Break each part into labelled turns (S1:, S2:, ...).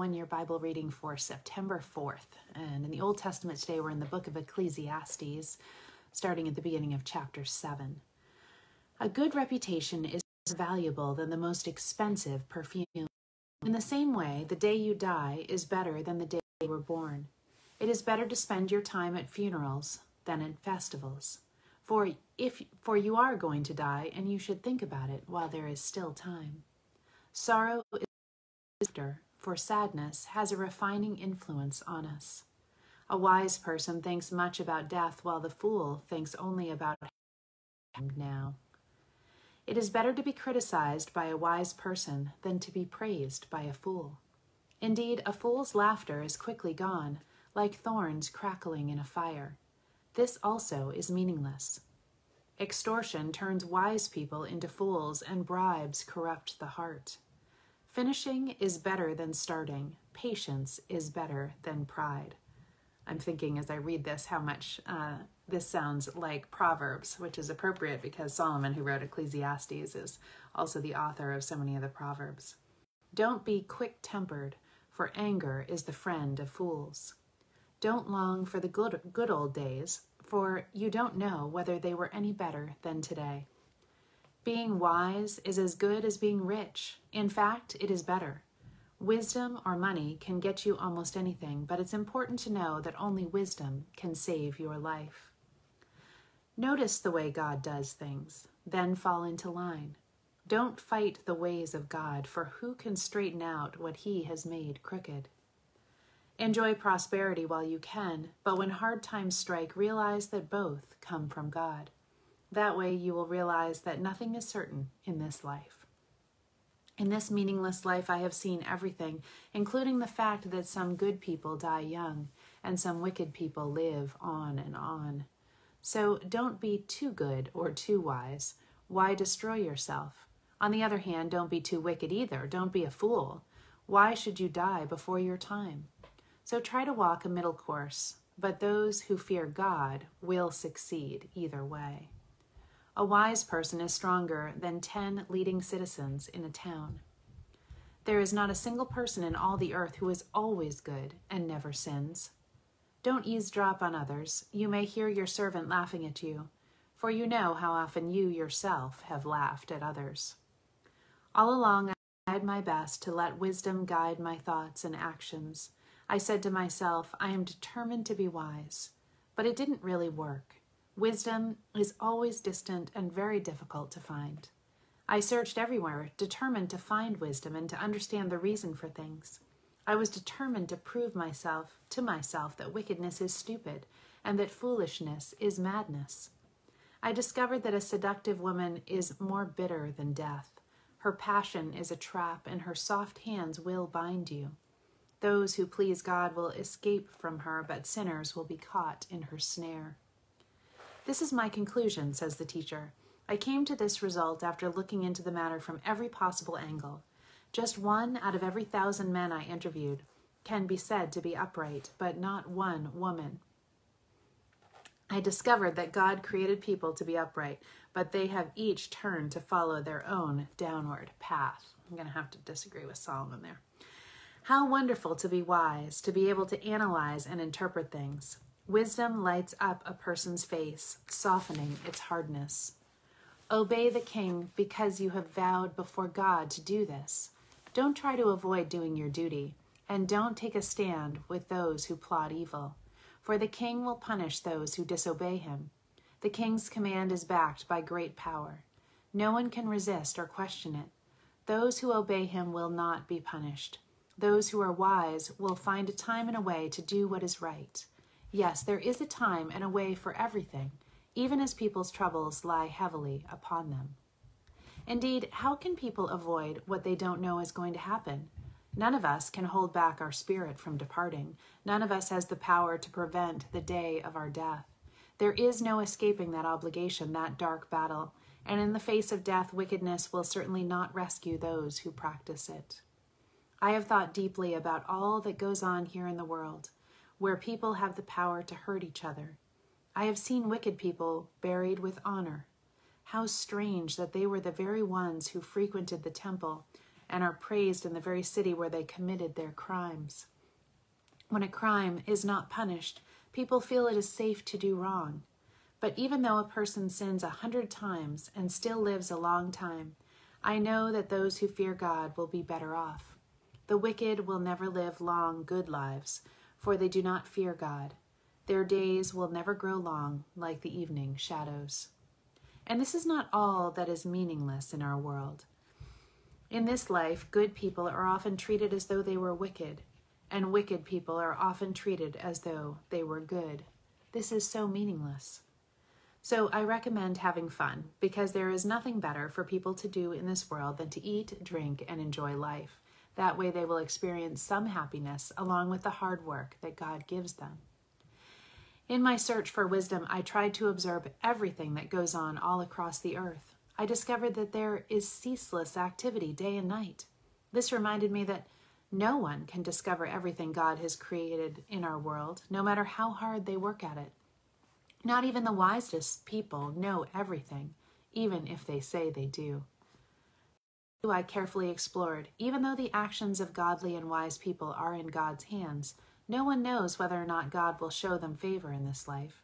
S1: one year Bible reading for September 4th. And in the Old Testament today, we're in the book of Ecclesiastes, starting at the beginning of chapter 7. A good reputation is more valuable than the most expensive perfume. In the same way, the day you die is better than the day you were born. It is better to spend your time at funerals than at festivals. For if for you are going to die, and you should think about it while there is still time. Sorrow is for sadness has a refining influence on us. A wise person thinks much about death, while the fool thinks only about now. It is better to be criticized by a wise person than to be praised by a fool. Indeed, a fool's laughter is quickly gone, like thorns crackling in a fire. This also is meaningless. Extortion turns wise people into fools, and bribes corrupt the heart. Finishing is better than starting. Patience is better than pride. I'm thinking as I read this how much uh, this sounds like Proverbs, which is appropriate because Solomon, who wrote Ecclesiastes, is also the author of so many of the Proverbs. Don't be quick tempered, for anger is the friend of fools. Don't long for the good, good old days, for you don't know whether they were any better than today. Being wise is as good as being rich. In fact, it is better. Wisdom or money can get you almost anything, but it's important to know that only wisdom can save your life. Notice the way God does things, then fall into line. Don't fight the ways of God, for who can straighten out what he has made crooked? Enjoy prosperity while you can, but when hard times strike, realize that both come from God. That way, you will realize that nothing is certain in this life. In this meaningless life, I have seen everything, including the fact that some good people die young and some wicked people live on and on. So don't be too good or too wise. Why destroy yourself? On the other hand, don't be too wicked either. Don't be a fool. Why should you die before your time? So try to walk a middle course, but those who fear God will succeed either way. A wise person is stronger than ten leading citizens in a town. There is not a single person in all the earth who is always good and never sins. Don't eavesdrop on others. You may hear your servant laughing at you, for you know how often you yourself have laughed at others. All along, I tried my best to let wisdom guide my thoughts and actions. I said to myself, I am determined to be wise, but it didn't really work. Wisdom is always distant and very difficult to find. I searched everywhere, determined to find wisdom and to understand the reason for things. I was determined to prove myself to myself that wickedness is stupid and that foolishness is madness. I discovered that a seductive woman is more bitter than death. Her passion is a trap, and her soft hands will bind you. Those who please God will escape from her, but sinners will be caught in her snare. This is my conclusion, says the teacher. I came to this result after looking into the matter from every possible angle. Just one out of every thousand men I interviewed can be said to be upright, but not one woman. I discovered that God created people to be upright, but they have each turned to follow their own downward path. I'm going to have to disagree with Solomon there. How wonderful to be wise, to be able to analyze and interpret things. Wisdom lights up a person's face, softening its hardness. Obey the king because you have vowed before God to do this. Don't try to avoid doing your duty, and don't take a stand with those who plot evil, for the king will punish those who disobey him. The king's command is backed by great power. No one can resist or question it. Those who obey him will not be punished. Those who are wise will find a time and a way to do what is right. Yes, there is a time and a way for everything, even as people's troubles lie heavily upon them. Indeed, how can people avoid what they don't know is going to happen? None of us can hold back our spirit from departing. None of us has the power to prevent the day of our death. There is no escaping that obligation, that dark battle, and in the face of death, wickedness will certainly not rescue those who practice it. I have thought deeply about all that goes on here in the world where people have the power to hurt each other. I have seen wicked people buried with honor. How strange that they were the very ones who frequented the temple and are praised in the very city where they committed their crimes. When a crime is not punished, people feel it is safe to do wrong. But even though a person sins a hundred times and still lives a long time, I know that those who fear God will be better off. The wicked will never live long, good lives, for they do not fear God. Their days will never grow long like the evening shadows. And this is not all that is meaningless in our world. In this life, good people are often treated as though they were wicked, and wicked people are often treated as though they were good. This is so meaningless. So I recommend having fun because there is nothing better for people to do in this world than to eat, drink, and enjoy life. That way they will experience some happiness along with the hard work that God gives them. In my search for wisdom, I tried to observe everything that goes on all across the earth. I discovered that there is ceaseless activity day and night. This reminded me that no one can discover everything God has created in our world, no matter how hard they work at it. Not even the wisest people know everything, even if they say they do. I carefully explored, even though the actions of godly and wise people are in God's hands, no one knows whether or not God will show them favor in this life.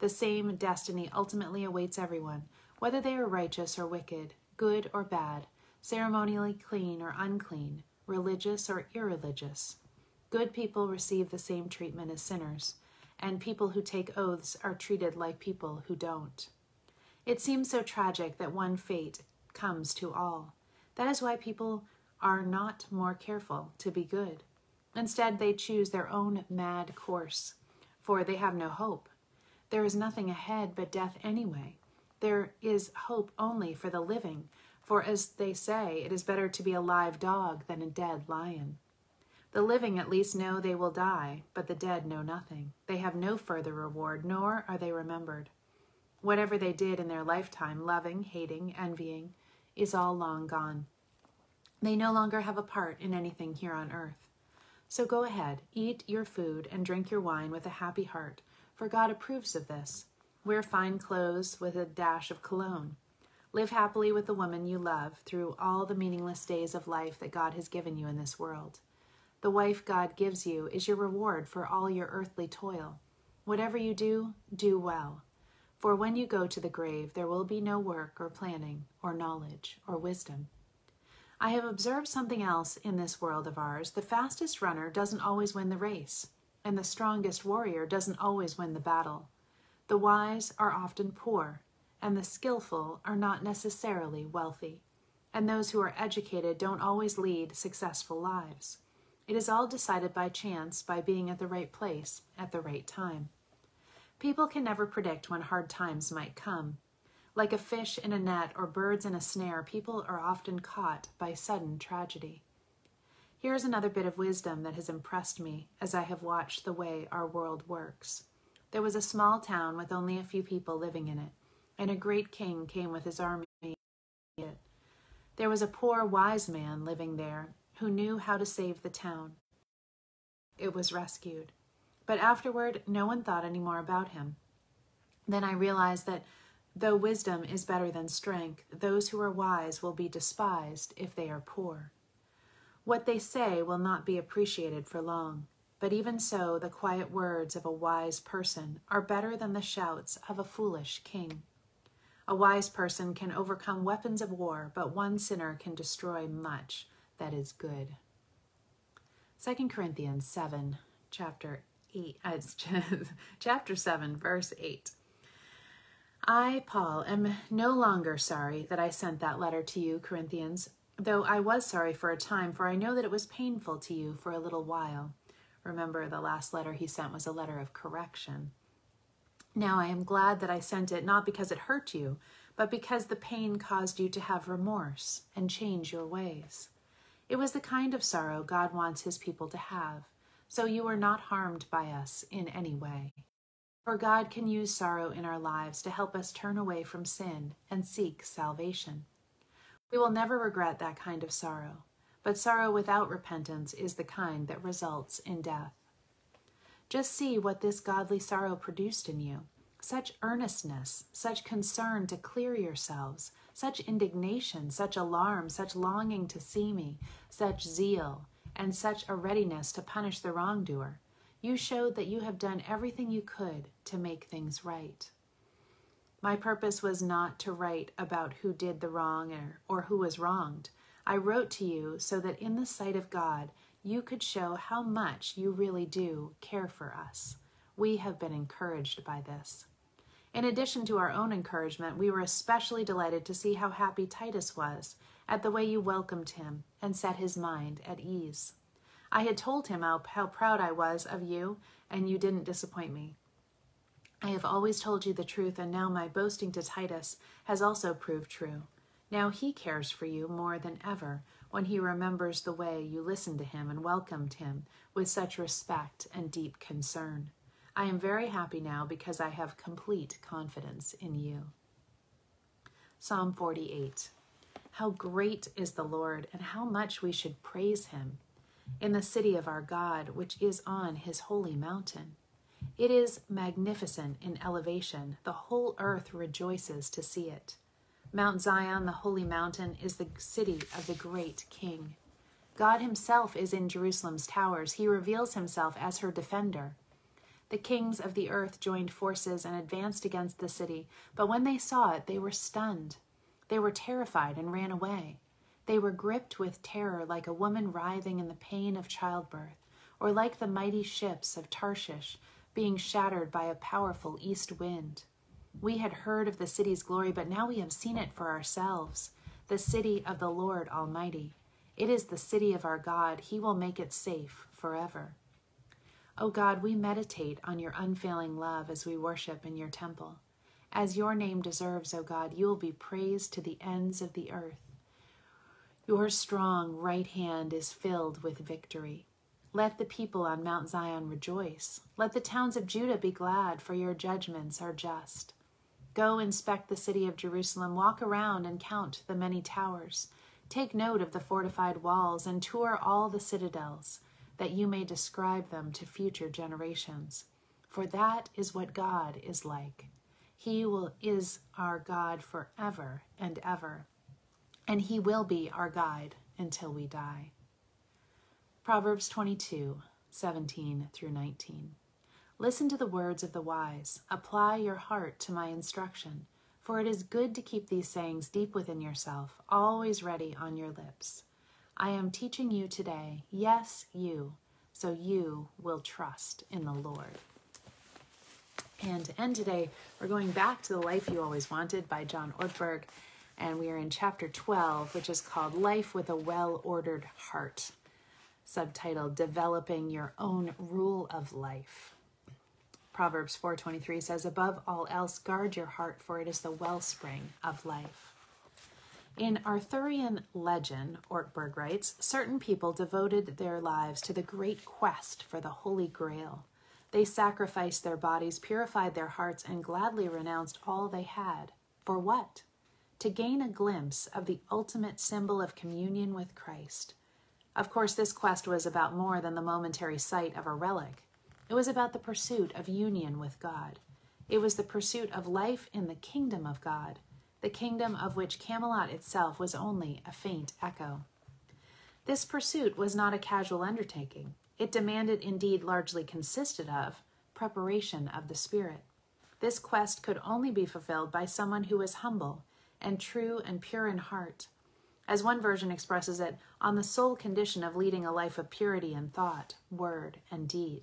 S1: The same destiny ultimately awaits everyone, whether they are righteous or wicked, good or bad, ceremonially clean or unclean, religious or irreligious. Good people receive the same treatment as sinners, and people who take oaths are treated like people who don't. It seems so tragic that one fate comes to all. That is why people are not more careful to be good. Instead, they choose their own mad course, for they have no hope. There is nothing ahead but death anyway. There is hope only for the living, for as they say, it is better to be a live dog than a dead lion. The living at least know they will die, but the dead know nothing. They have no further reward, nor are they remembered. Whatever they did in their lifetime, loving, hating, envying, is all long gone. They no longer have a part in anything here on earth. So go ahead, eat your food and drink your wine with a happy heart, for God approves of this. Wear fine clothes with a dash of cologne. Live happily with the woman you love through all the meaningless days of life that God has given you in this world. The wife God gives you is your reward for all your earthly toil. Whatever you do, do well. For when you go to the grave, there will be no work or planning or knowledge or wisdom. I have observed something else in this world of ours. The fastest runner doesn't always win the race, and the strongest warrior doesn't always win the battle. The wise are often poor, and the skillful are not necessarily wealthy, and those who are educated don't always lead successful lives. It is all decided by chance, by being at the right place at the right time. People can never predict when hard times might come, like a fish in a net or birds in a snare, people are often caught by sudden tragedy. Here is another bit of wisdom that has impressed me as I have watched the way our world works. There was a small town with only a few people living in it, and a great king came with his army. There was a poor wise man living there who knew how to save the town. It was rescued. But afterward, no one thought any more about him. Then I realized that Though wisdom is better than strength, those who are wise will be despised if they are poor. What they say will not be appreciated for long, but even so, the quiet words of a wise person are better than the shouts of a foolish king. A wise person can overcome weapons of war, but one sinner can destroy much that is good. 2 Corinthians 7, chapter 8, uh, chapter 7, verse 8. I, Paul, am no longer sorry that I sent that letter to you, Corinthians, though I was sorry for a time, for I know that it was painful to you for a little while. Remember, the last letter he sent was a letter of correction. Now I am glad that I sent it not because it hurt you, but because the pain caused you to have remorse and change your ways. It was the kind of sorrow God wants his people to have, so you were not harmed by us in any way. For God can use sorrow in our lives to help us turn away from sin and seek salvation. We will never regret that kind of sorrow, but sorrow without repentance is the kind that results in death. Just see what this godly sorrow produced in you. such earnestness, such concern to clear yourselves, such indignation, such alarm, such longing to see me, such zeal, and such a readiness to punish the wrongdoer. You showed that you have done everything you could to make things right. My purpose was not to write about who did the wrong or, or who was wronged. I wrote to you so that in the sight of God you could show how much you really do care for us. We have been encouraged by this. In addition to our own encouragement, we were especially delighted to see how happy Titus was at the way you welcomed him and set his mind at ease. I had told him how, how proud I was of you, and you didn't disappoint me. I have always told you the truth, and now my boasting to Titus has also proved true. Now he cares for you more than ever when he remembers the way you listened to him and welcomed him with such respect and deep concern. I am very happy now because I have complete confidence in you. Psalm 48 How great is the Lord, and how much we should praise him in the city of our God, which is on his holy mountain. It is magnificent in elevation. The whole earth rejoices to see it. Mount Zion, the holy mountain, is the city of the great king. God himself is in Jerusalem's towers. He reveals himself as her defender. The kings of the earth joined forces and advanced against the city, but when they saw it, they were stunned. They were terrified and ran away. They were gripped with terror like a woman writhing in the pain of childbirth, or like the mighty ships of Tarshish being shattered by a powerful east wind. We had heard of the city's glory, but now we have seen it for ourselves, the city of the Lord Almighty. It is the city of our God. He will make it safe forever. O oh God, we meditate on your unfailing love as we worship in your temple. As your name deserves, O God, you will be praised to the ends of the earth. Your strong right hand is filled with victory. Let the people on Mount Zion rejoice. Let the towns of Judah be glad, for your judgments are just. Go inspect the city of Jerusalem, walk around and count the many towers. Take note of the fortified walls and tour all the citadels, that you may describe them to future generations. For that is what God is like. He will is our God forever and ever, and he will be our guide until we die. Proverbs 22 17 through 19. Listen to the words of the wise. Apply your heart to my instruction, for it is good to keep these sayings deep within yourself, always ready on your lips. I am teaching you today, yes, you, so you will trust in the Lord. And to end today, we're going back to The Life You Always Wanted by John Ortberg, and we are in chapter 12, which is called Life with a Well Ordered Heart subtitled Developing Your Own Rule of Life. Proverbs 4:23 says above all else guard your heart for it is the wellspring of life. In Arthurian legend, Ortberg writes, certain people devoted their lives to the great quest for the Holy Grail. They sacrificed their bodies, purified their hearts, and gladly renounced all they had. For what? To gain a glimpse of the ultimate symbol of communion with Christ. Of course, this quest was about more than the momentary sight of a relic. It was about the pursuit of union with God. It was the pursuit of life in the kingdom of God, the kingdom of which Camelot itself was only a faint echo. This pursuit was not a casual undertaking. It demanded, indeed, largely consisted of, preparation of the spirit. This quest could only be fulfilled by someone who was humble and true and pure in heart, as one version expresses it, on the sole condition of leading a life of purity in thought, word, and deed.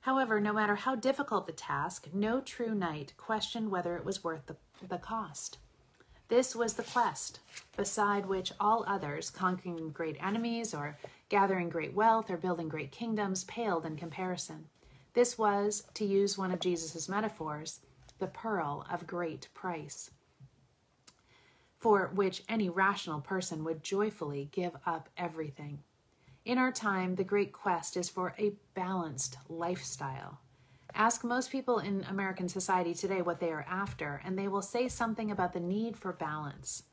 S1: However, no matter how difficult the task, no true knight questioned whether it was worth the, the cost. This was the quest, beside which all others, conquering great enemies or gathering great wealth or building great kingdoms, paled in comparison. This was, to use one of Jesus' metaphors, the pearl of great price for which any rational person would joyfully give up everything. In our time, the great quest is for a balanced lifestyle. Ask most people in American society today what they are after, and they will say something about the need for balance.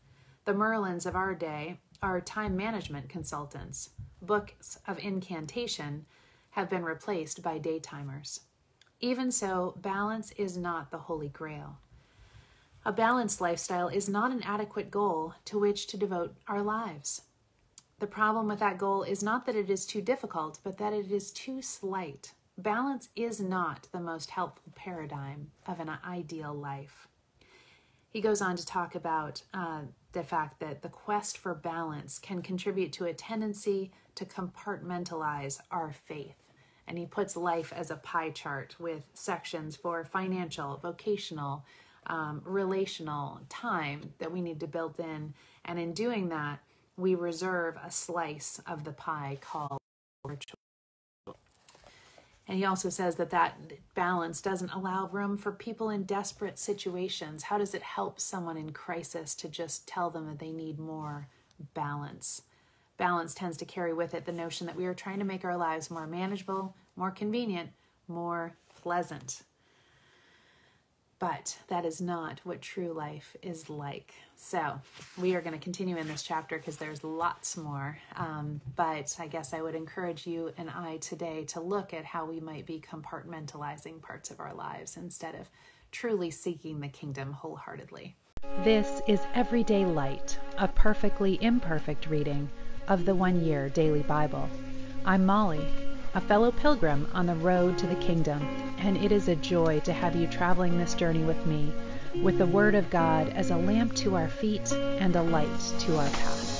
S1: The Merlins of our day are time management consultants. Books of incantation have been replaced by daytimers. Even so, balance is not the holy grail. A balanced lifestyle is not an adequate goal to which to devote our lives. The problem with that goal is not that it is too difficult, but that it is too slight. Balance is not the most helpful paradigm of an ideal life. He goes on to talk about uh, the fact that the quest for balance can contribute to a tendency to compartmentalize our faith. And he puts life as a pie chart with sections for financial, vocational, um, relational time that we need to build in. And in doing that, we reserve a slice of the pie called. And he also says that that balance doesn't allow room for people in desperate situations. How does it help someone in crisis to just tell them that they need more balance? Balance tends to carry with it the notion that we are trying to make our lives more manageable, more convenient, more pleasant. But that is not what true life is like. So, we are going to continue in this chapter because there's lots more. Um, but I guess I would encourage you and I today to look at how we might be compartmentalizing parts of our lives instead of truly seeking the kingdom wholeheartedly.
S2: This is Everyday Light, a perfectly imperfect reading of the One Year Daily Bible. I'm Molly a fellow pilgrim on the road to the kingdom, and it is a joy to have you traveling this journey with me, with the Word of God as a lamp to our feet and a light to our path.